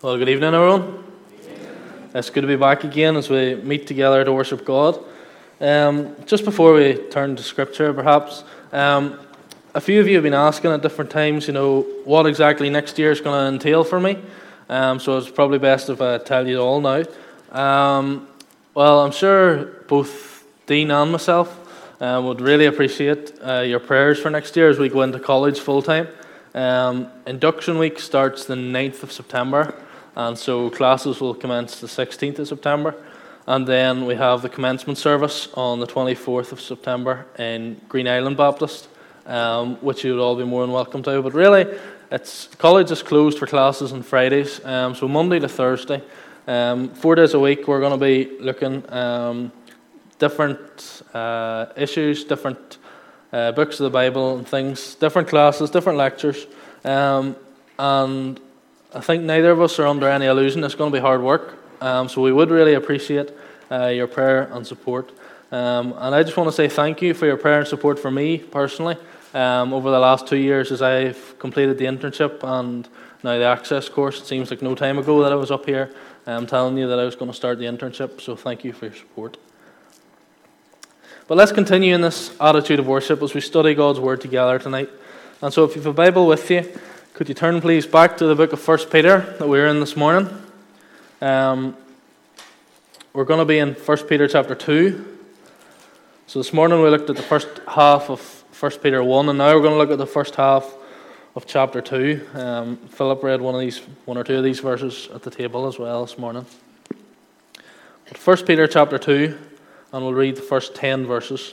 Well, good evening, everyone. It's good to be back again as we meet together to worship God. Um, just before we turn to Scripture, perhaps, um, a few of you have been asking at different times, you know, what exactly next year is going to entail for me. Um, so it's probably best if I tell you all now. Um, well, I'm sure both Dean and myself uh, would really appreciate uh, your prayers for next year as we go into college full time. Um, induction week starts the 9th of September. And so classes will commence the 16th of September. And then we have the commencement service on the 24th of September in Greenisland Baptist, um, which you would all be more than welcome to. But really, it's college is closed for classes on Fridays, um, so Monday to Thursday. Um, four days a week, we're going to be looking um, different uh, issues, different uh, books of the Bible and things, different classes, different lectures. Um, and I think neither of us are under any illusion it's going to be hard work. Um, so we would really appreciate uh, your prayer and support. Um, and I just want to say thank you for your prayer and support for me personally um, over the last two years as I've completed the internship and now the access course. It seems like no time ago that I was up here um, telling you that I was going to start the internship. So thank you for your support. But let's continue in this attitude of worship as we study God's Word together tonight. And so if you have a Bible with you, could you turn, please, back to the book of 1 Peter that we were in this morning? Um, we're going to be in 1 Peter chapter 2. So this morning we looked at the first half of 1 Peter 1, and now we're going to look at the first half of chapter 2. Um, Philip read one of these, one or two of these verses at the table as well this morning. But 1 Peter chapter 2, and we'll read the first 10 verses.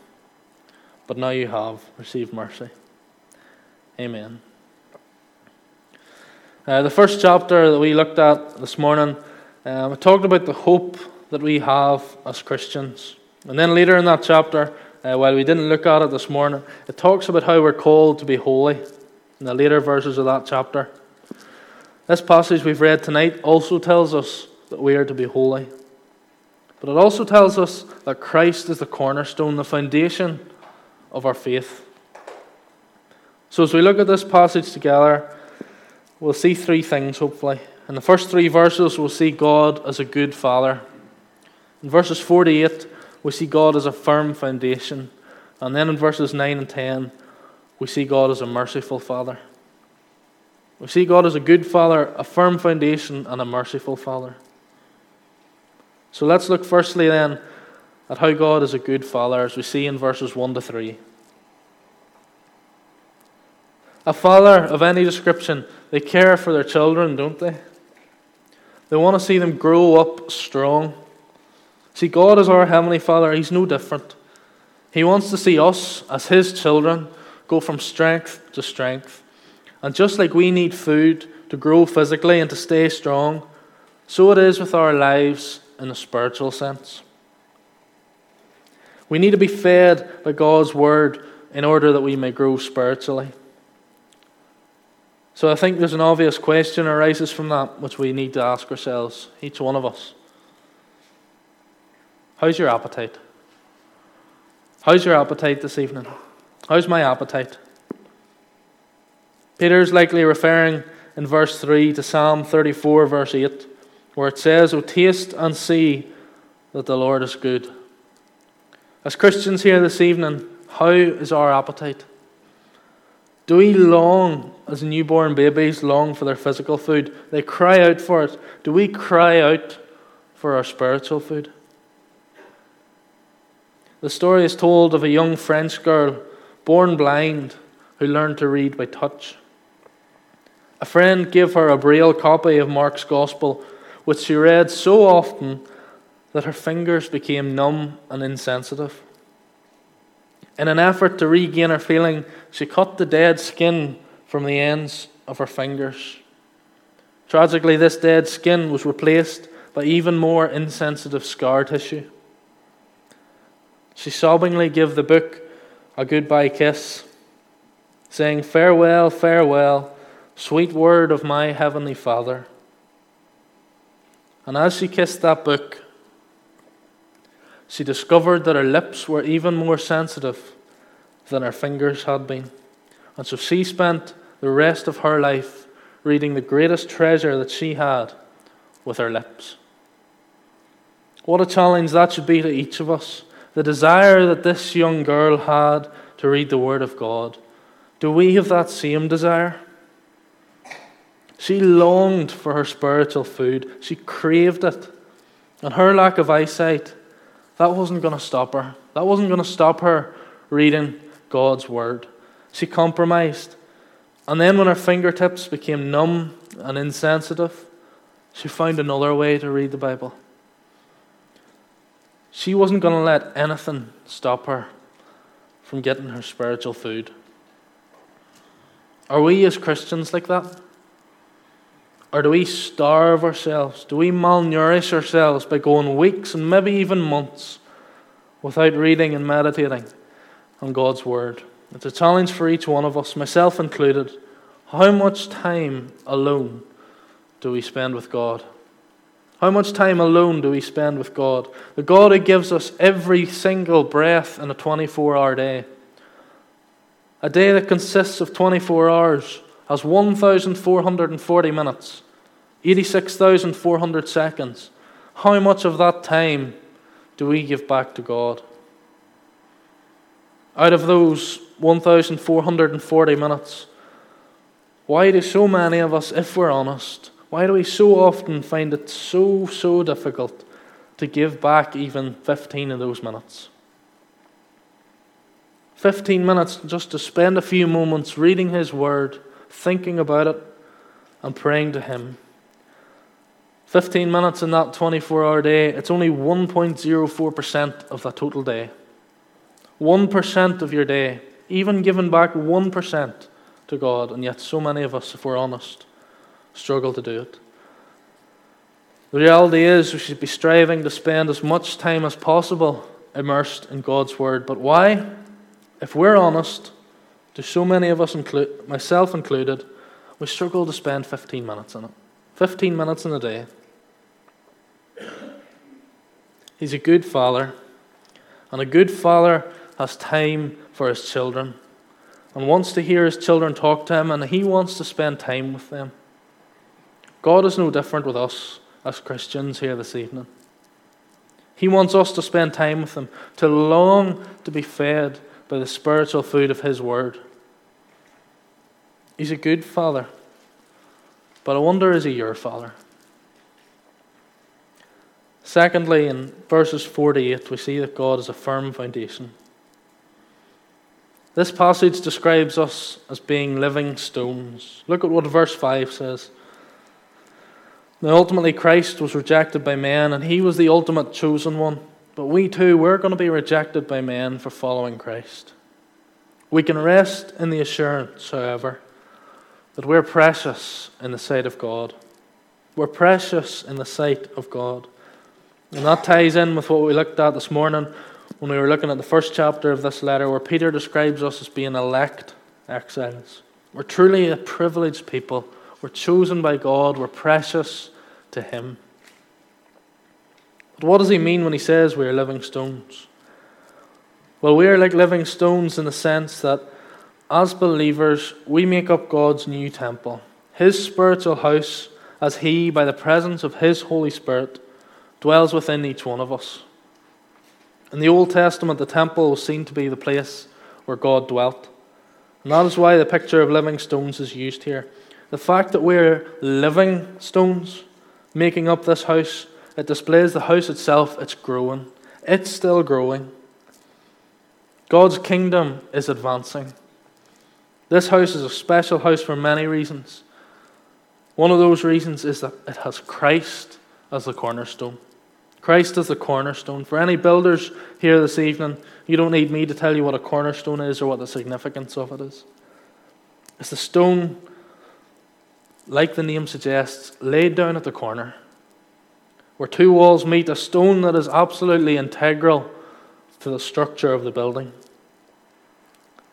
but now you have received mercy. Amen. Uh, the first chapter that we looked at this morning, um, talked about the hope that we have as Christians. And then later in that chapter, uh, while we didn't look at it this morning, it talks about how we're called to be holy in the later verses of that chapter. This passage we've read tonight also tells us that we are to be holy. But it also tells us that Christ is the cornerstone, the foundation of our faith. So, as we look at this passage together, we'll see three things, hopefully. In the first three verses, we'll see God as a good father. In verses 48, we see God as a firm foundation. And then in verses 9 and 10, we see God as a merciful father. We see God as a good father, a firm foundation, and a merciful father. So let's look firstly then at how God is a good father, as we see in verses 1 to 3. A father of any description, they care for their children, don't they? They want to see them grow up strong. See, God is our Heavenly Father, He's no different. He wants to see us, as His children, go from strength to strength. And just like we need food to grow physically and to stay strong, so it is with our lives in a spiritual sense. We need to be fed by God's word in order that we may grow spiritually. So I think there's an obvious question arises from that which we need to ask ourselves, each one of us. How's your appetite? How's your appetite this evening? How's my appetite? Peter's likely referring in verse 3 to Psalm 34, verse 8, where it says, O taste and see that the Lord is good. As Christians here this evening, how is our appetite? Do we long, as newborn babies long for their physical food? They cry out for it. Do we cry out for our spiritual food? The story is told of a young French girl born blind who learned to read by touch. A friend gave her a braille copy of Mark's Gospel, which she read so often that her fingers became numb and insensitive. In an effort to regain her feeling, she cut the dead skin from the ends of her fingers. Tragically, this dead skin was replaced by even more insensitive scar tissue. She sobbingly gave the book a goodbye kiss, saying, Farewell, farewell, sweet word of my heavenly Father. And as she kissed that book, she discovered that her lips were even more sensitive than her fingers had been. And so she spent the rest of her life reading the greatest treasure that she had with her lips. What a challenge that should be to each of us the desire that this young girl had to read the Word of God. Do we have that same desire? She longed for her spiritual food, she craved it. And her lack of eyesight, that wasn't going to stop her. That wasn't going to stop her reading God's Word. She compromised. And then, when her fingertips became numb and insensitive, she found another way to read the Bible. She wasn't going to let anything stop her from getting her spiritual food. Are we as Christians like that? Or do we starve ourselves? Do we malnourish ourselves by going weeks and maybe even months without reading and meditating on God's Word? It's a challenge for each one of us, myself included. How much time alone do we spend with God? How much time alone do we spend with God? The God who gives us every single breath in a 24 hour day. A day that consists of 24 hours has 1,440 minutes, 86,400 seconds. How much of that time do we give back to God? Out of those 1,440 minutes, why do so many of us, if we're honest, why do we so often find it so, so difficult to give back even 15 of those minutes? 15 minutes just to spend a few moments reading His Word, thinking about it, and praying to Him. 15 minutes in that 24 hour day, it's only 1.04% of the total day. 1% of your day, even giving back 1% to God, and yet so many of us, if we're honest, struggle to do it. The reality is, we should be striving to spend as much time as possible immersed in God's Word. But why? If we're honest, to so many of us, myself included, we struggle to spend 15 minutes in it. 15 minutes in a day. He's a good father, and a good father has time for his children and wants to hear his children talk to him, and he wants to spend time with them. God is no different with us as Christians here this evening. He wants us to spend time with Him, to long to be fed by the spiritual food of His Word. He's a good Father, but I wonder is He your Father? Secondly, in verses 48, we see that God is a firm foundation. This passage describes us as being living stones. Look at what verse 5 says. Now, ultimately, Christ was rejected by men, and he was the ultimate chosen one. But we too, we're going to be rejected by men for following Christ. We can rest in the assurance, however, that we're precious in the sight of God. We're precious in the sight of God. And that ties in with what we looked at this morning when we were looking at the first chapter of this letter, where Peter describes us as being elect exiles. We're truly a privileged people. We're chosen by God. We're precious to Him. But what does He mean when He says we are living stones? Well, we are like living stones in the sense that as believers, we make up God's new temple, His spiritual house, as He, by the presence of His Holy Spirit, dwells within each one of us. In the Old Testament, the temple was seen to be the place where God dwelt. And that is why the picture of living stones is used here. The fact that we're living stones making up this house, it displays the house itself, it's growing. It's still growing. God's kingdom is advancing. This house is a special house for many reasons. One of those reasons is that it has Christ as the cornerstone. Christ is the cornerstone. For any builders here this evening, you don't need me to tell you what a cornerstone is or what the significance of it is. It's the stone, like the name suggests, laid down at the corner, where two walls meet, a stone that is absolutely integral to the structure of the building.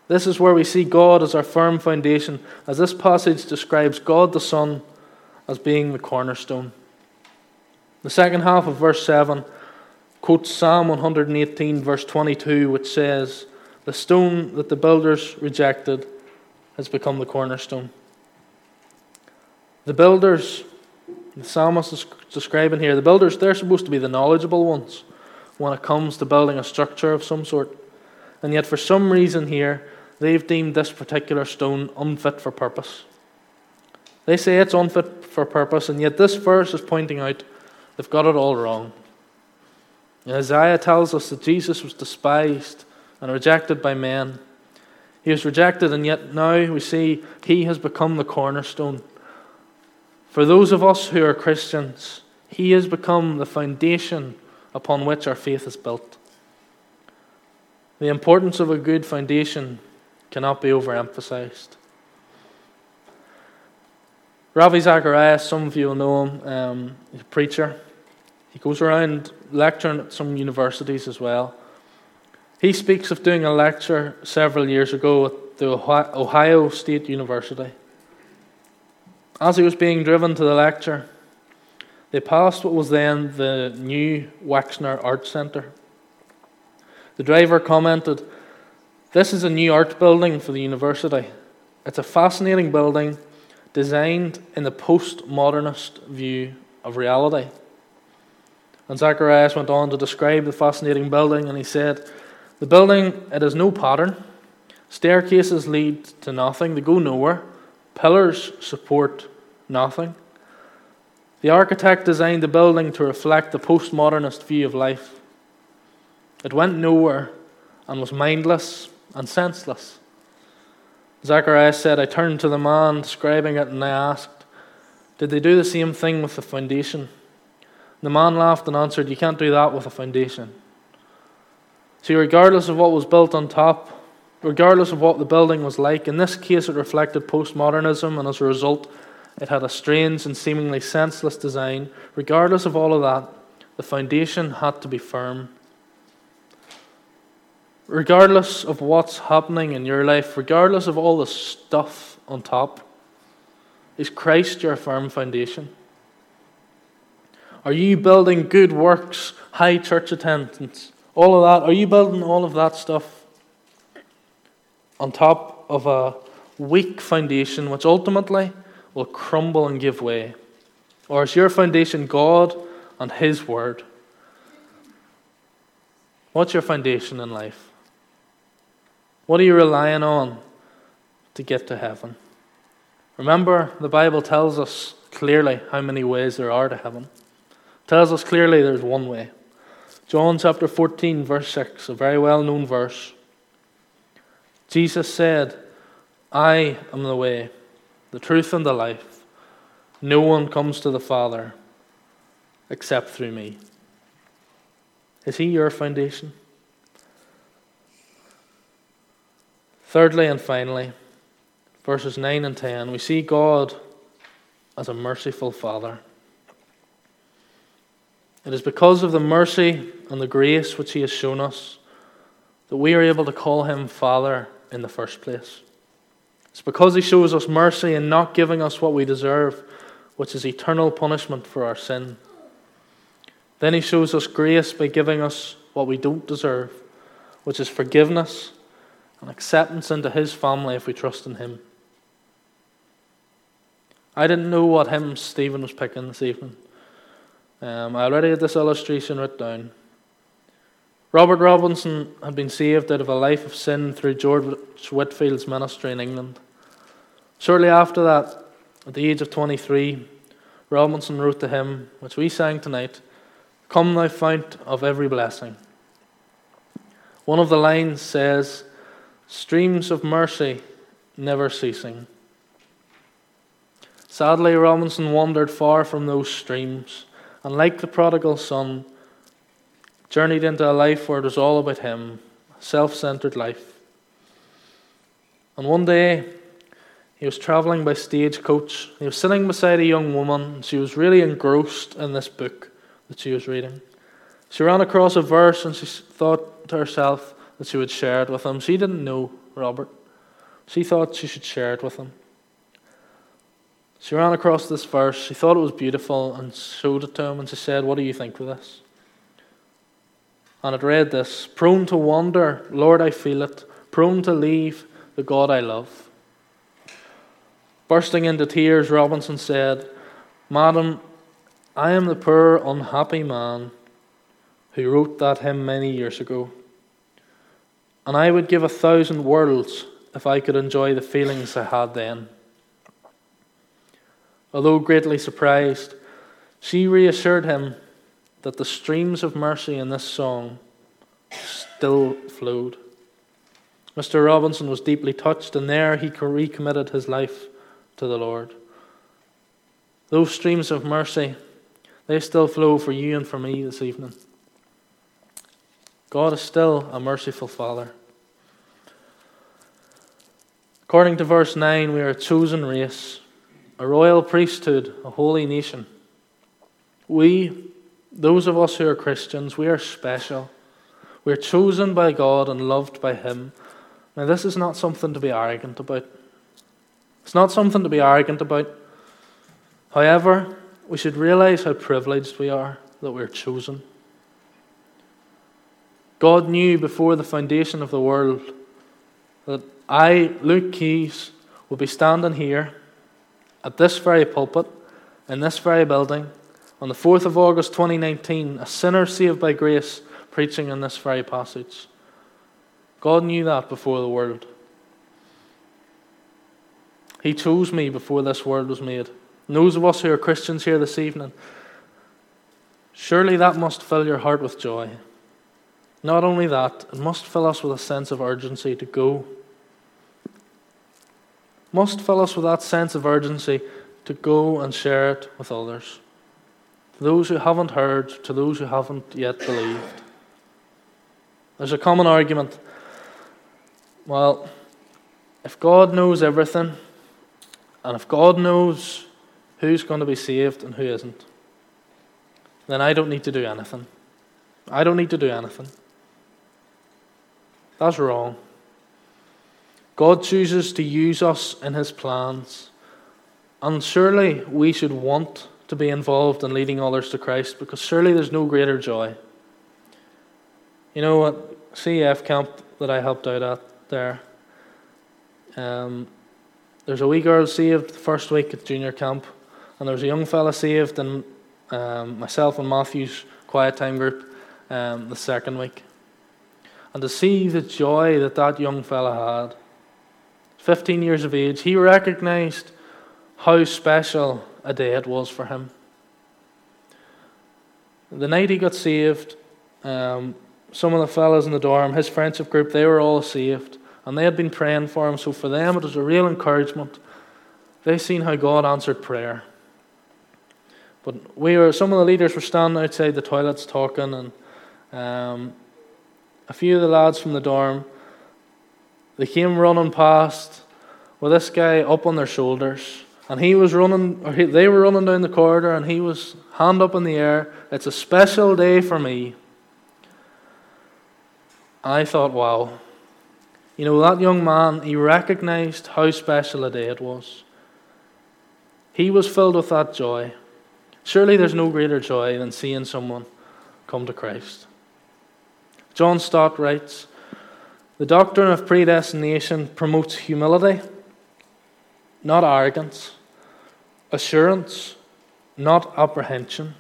This is where we see God as our firm foundation, as this passage describes God the Son as being the cornerstone. The second half of verse 7 quotes Psalm 118, verse 22, which says, The stone that the builders rejected has become the cornerstone. The builders, the psalmist is describing here, the builders, they're supposed to be the knowledgeable ones when it comes to building a structure of some sort. And yet, for some reason here, they've deemed this particular stone unfit for purpose. They say it's unfit for purpose, and yet this verse is pointing out They've got it all wrong. Isaiah tells us that Jesus was despised and rejected by men. He was rejected, and yet now we see he has become the cornerstone. For those of us who are Christians, he has become the foundation upon which our faith is built. The importance of a good foundation cannot be overemphasized. Ravi Zacharias, some of you will know him, um, he's a preacher. He goes around lecturing at some universities as well. He speaks of doing a lecture several years ago at the Ohio State University. As he was being driven to the lecture, they passed what was then the new Wexner Art Centre. The driver commented, This is a new art building for the university. It's a fascinating building designed in the postmodernist view of reality. And Zacharias went on to describe the fascinating building, and he said, The building, it has no pattern. Staircases lead to nothing, they go nowhere. Pillars support nothing. The architect designed the building to reflect the postmodernist view of life. It went nowhere and was mindless and senseless. Zacharias said, I turned to the man describing it and I asked, Did they do the same thing with the foundation? The man laughed and answered, You can't do that with a foundation. See, regardless of what was built on top, regardless of what the building was like, in this case it reflected postmodernism, and as a result, it had a strange and seemingly senseless design. Regardless of all of that, the foundation had to be firm. Regardless of what's happening in your life, regardless of all the stuff on top, is Christ your firm foundation? Are you building good works, high church attendance, all of that? Are you building all of that stuff on top of a weak foundation which ultimately will crumble and give way? Or is your foundation God and His Word? What's your foundation in life? What are you relying on to get to heaven? Remember, the Bible tells us clearly how many ways there are to heaven tells us clearly there's one way. John chapter 14, verse 6, a very well known verse. Jesus said, I am the way, the truth, and the life. No one comes to the Father except through me. Is He your foundation? Thirdly and finally, verses 9 and 10, we see God as a merciful Father. It is because of the mercy and the grace which He has shown us that we are able to call Him Father in the first place. It's because He shows us mercy in not giving us what we deserve, which is eternal punishment for our sin. Then He shows us grace by giving us what we don't deserve, which is forgiveness and acceptance into His family if we trust in Him. I didn't know what hymn Stephen was picking this evening. Um, I already had this illustration written down. Robert Robinson had been saved out of a life of sin through George Whitefield's ministry in England. Shortly after that, at the age of 23, Robinson wrote the hymn, which we sang tonight Come, thou fount of every blessing. One of the lines says, Streams of mercy never ceasing. Sadly, Robinson wandered far from those streams, and like the prodigal son, journeyed into a life where it was all about him, self centered life. And one day, he was traveling by stagecoach. He was sitting beside a young woman, and she was really engrossed in this book that she was reading. She ran across a verse and she thought to herself that she would share it with him. She didn't know Robert. She thought she should share it with him. She ran across this verse. She thought it was beautiful and showed it to him, and she said, What do you think of this? And it read this Prone to wander, Lord, I feel it, prone to leave the God I love. Bursting into tears, Robinson said, Madam, I am the poor, unhappy man who wrote that hymn many years ago. And I would give a thousand worlds if I could enjoy the feelings I had then. Although greatly surprised, she reassured him that the streams of mercy in this song still flowed. Mr. Robinson was deeply touched, and there he recommitted his life to the Lord. Those streams of mercy, they still flow for you and for me this evening. God is still a merciful Father. According to verse 9, we are a chosen race a royal priesthood, a holy nation. We, those of us who are Christians, we are special. We're chosen by God and loved by Him. Now, this is not something to be arrogant about. It's not something to be arrogant about. However, we should realize how privileged we are that we're chosen. God knew before the foundation of the world that I, Luke Keys, would be standing here at this very pulpit, in this very building, on the 4th of August 2019, a sinner saved by grace preaching in this very passage. God knew that before the world. He chose me before this world was made. And those of us who are Christians here this evening, surely that must fill your heart with joy. Not only that, it must fill us with a sense of urgency to go must fill us with that sense of urgency to go and share it with others. To those who haven't heard, to those who haven't yet believed. There's a common argument. Well, if God knows everything, and if God knows who's going to be saved and who isn't, then I don't need to do anything. I don't need to do anything. That's wrong. God chooses to use us in his plans. And surely we should want to be involved in leading others to Christ because surely there's no greater joy. You know what? CEF camp that I helped out at there. Um, there's a wee girl saved the first week at junior camp, and there's a young fella saved in um, myself and Matthew's quiet time group um, the second week. And to see the joy that that young fella had 15 years of age, he recognized how special a day it was for him. The night he got saved, um, some of the fellows in the dorm, his friendship group, they were all saved. And they had been praying for him, so for them it was a real encouragement. They seen how God answered prayer. But we were some of the leaders were standing outside the toilets talking, and um, a few of the lads from the dorm they came running past with this guy up on their shoulders. And he was running, or he, they were running down the corridor, and he was hand up in the air. It's a special day for me. I thought, wow, You know, that young man, he recognized how special a day it was. He was filled with that joy. Surely there's no greater joy than seeing someone come to Christ. John Stott writes The doctrine of predestination promotes humility, not arrogance, assurance, not apprehension,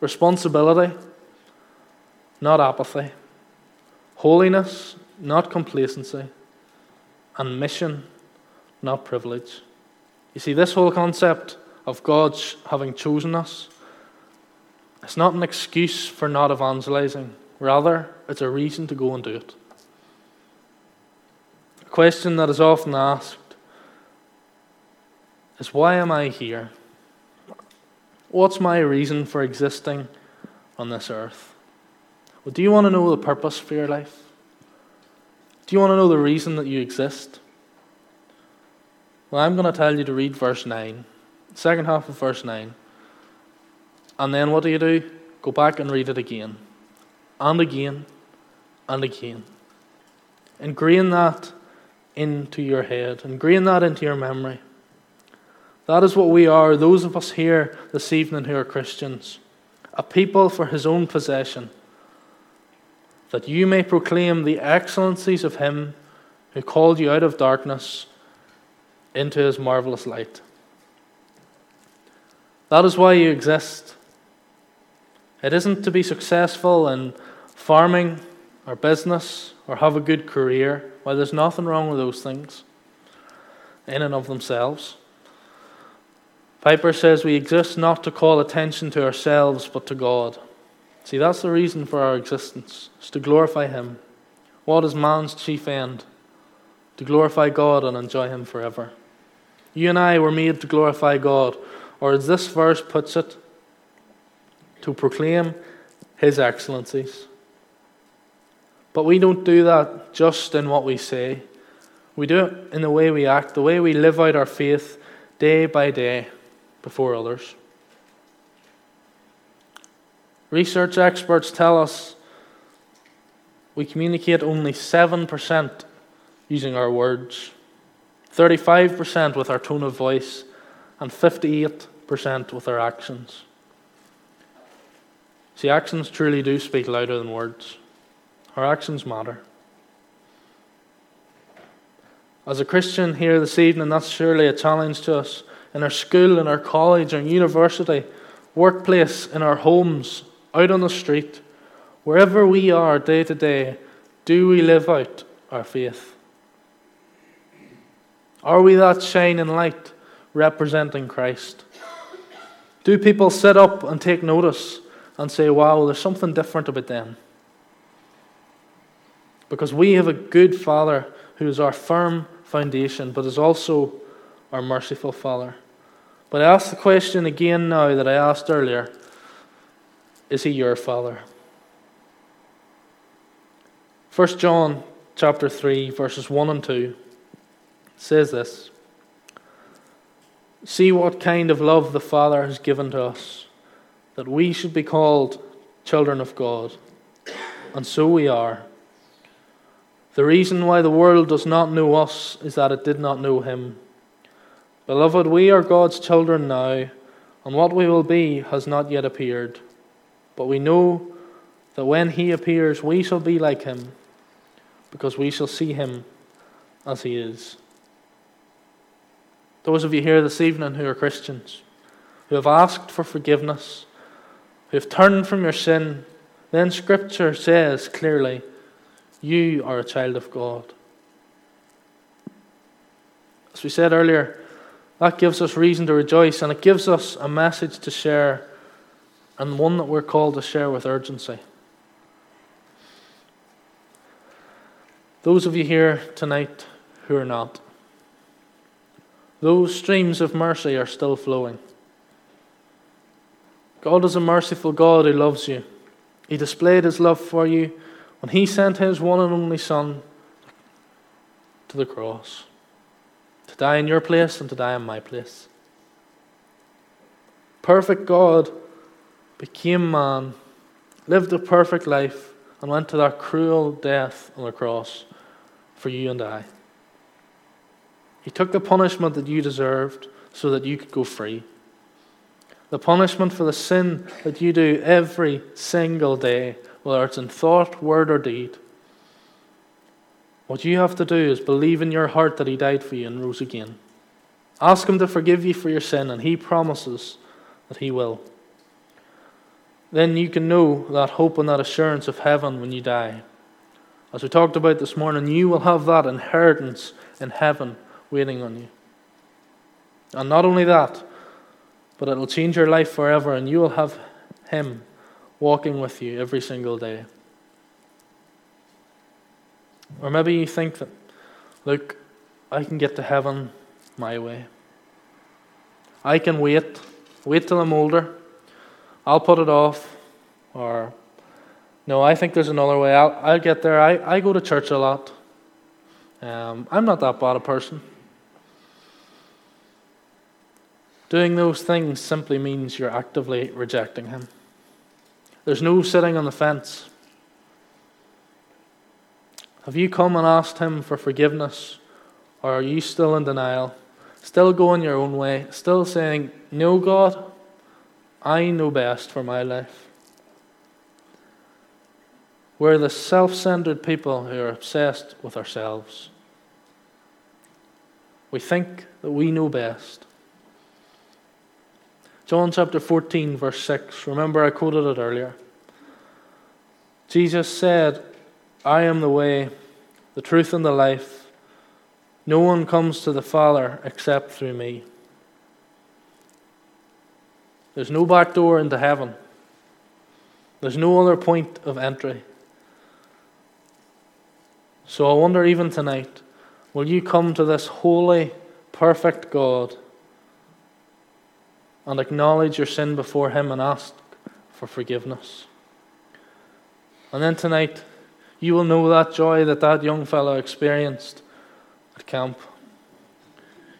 responsibility, not apathy, holiness, not complacency, and mission, not privilege. You see, this whole concept of God having chosen us, it's not an excuse for not evangelizing. Rather, it's a reason to go and do it. Question that is often asked is why am I here? What's my reason for existing on this earth? Well, do you want to know the purpose for your life? Do you want to know the reason that you exist? Well, I'm going to tell you to read verse 9, second half of verse 9. And then what do you do? Go back and read it again, and again, and again. Ingrain that into your head, ingrain that into your memory. That is what we are, those of us here this evening who are Christians, a people for his own possession that you may proclaim the excellencies of him who called you out of darkness into his marvelous light. That is why you exist. It isn't to be successful in farming or business or have a good career. Well, there's nothing wrong with those things in and of themselves. Piper says we exist not to call attention to ourselves but to God. See, that's the reason for our existence, is to glorify Him. What is man's chief end? To glorify God and enjoy Him forever. You and I were made to glorify God, or as this verse puts it, to proclaim His excellencies. But we don't do that just in what we say. We do it in the way we act, the way we live out our faith day by day before others. Research experts tell us we communicate only 7% using our words, 35% with our tone of voice, and 58% with our actions. See, actions truly do speak louder than words. Our actions matter. As a Christian here this evening, that's surely a challenge to us in our school, in our college, our university, workplace, in our homes, out on the street, wherever we are day to day, do we live out our faith? Are we that shining light representing Christ? Do people sit up and take notice and say, wow, there's something different about them? Because we have a good Father who is our firm foundation, but is also our merciful Father. But I ask the question again now that I asked earlier is he your father? 1 John chapter 3 verses 1 and 2 says this See what kind of love the Father has given to us that we should be called children of God and so we are the reason why the world does not know us is that it did not know him beloved we are God's children now and what we will be has not yet appeared but we know that when he appears, we shall be like him, because we shall see him as he is. Those of you here this evening who are Christians, who have asked for forgiveness, who have turned from your sin, then Scripture says clearly, you are a child of God. As we said earlier, that gives us reason to rejoice and it gives us a message to share and one that we're called to share with urgency. Those of you here tonight who are not, those streams of mercy are still flowing. God is a merciful God who loves you. He displayed his love for you when he sent his one and only Son to the cross to die in your place and to die in my place. Perfect God became man, lived a perfect life, and went to that cruel death on the cross for you and I. He took the punishment that you deserved so that you could go free. The punishment for the sin that you do every single day, whether it's in thought, word, or deed. What you have to do is believe in your heart that He died for you and rose again. Ask Him to forgive you for your sin, and He promises that He will. Then you can know that hope and that assurance of heaven when you die. As we talked about this morning, you will have that inheritance in heaven waiting on you. And not only that, but it'll change your life forever, and you will have Him walking with you every single day. Or maybe you think that, look, I can get to heaven my way. I can wait, wait till I'm older. I'll put it off. Or, no, I think there's another way. I'll, I'll get there. I, I go to church a lot. Um, I'm not that bad a person. Doing those things simply means you're actively rejecting Him. There's no sitting on the fence. Have you come and asked Him for forgiveness? Or are you still in denial? Still going your own way? Still saying, No, God, I know best for my life? We're the self centered people who are obsessed with ourselves. We think that we know best. John chapter 14, verse 6. Remember, I quoted it earlier. Jesus said, I am the way, the truth, and the life. No one comes to the Father except through me. There's no back door into heaven, there's no other point of entry. So I wonder, even tonight, will you come to this holy, perfect God? And acknowledge your sin before Him and ask for forgiveness. And then tonight, you will know that joy that that young fellow experienced at camp.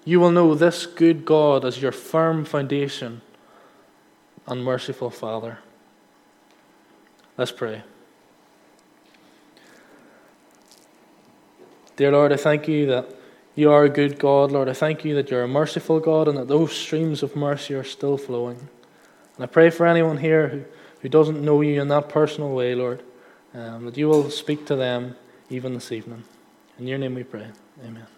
You will know this good God as your firm foundation and merciful Father. Let's pray. Dear Lord, I thank you that you are a good God, Lord. I thank you that you're a merciful God and that those streams of mercy are still flowing. And I pray for anyone here who, who doesn't know you in that personal way, Lord, um, that you will speak to them even this evening. In your name we pray. Amen.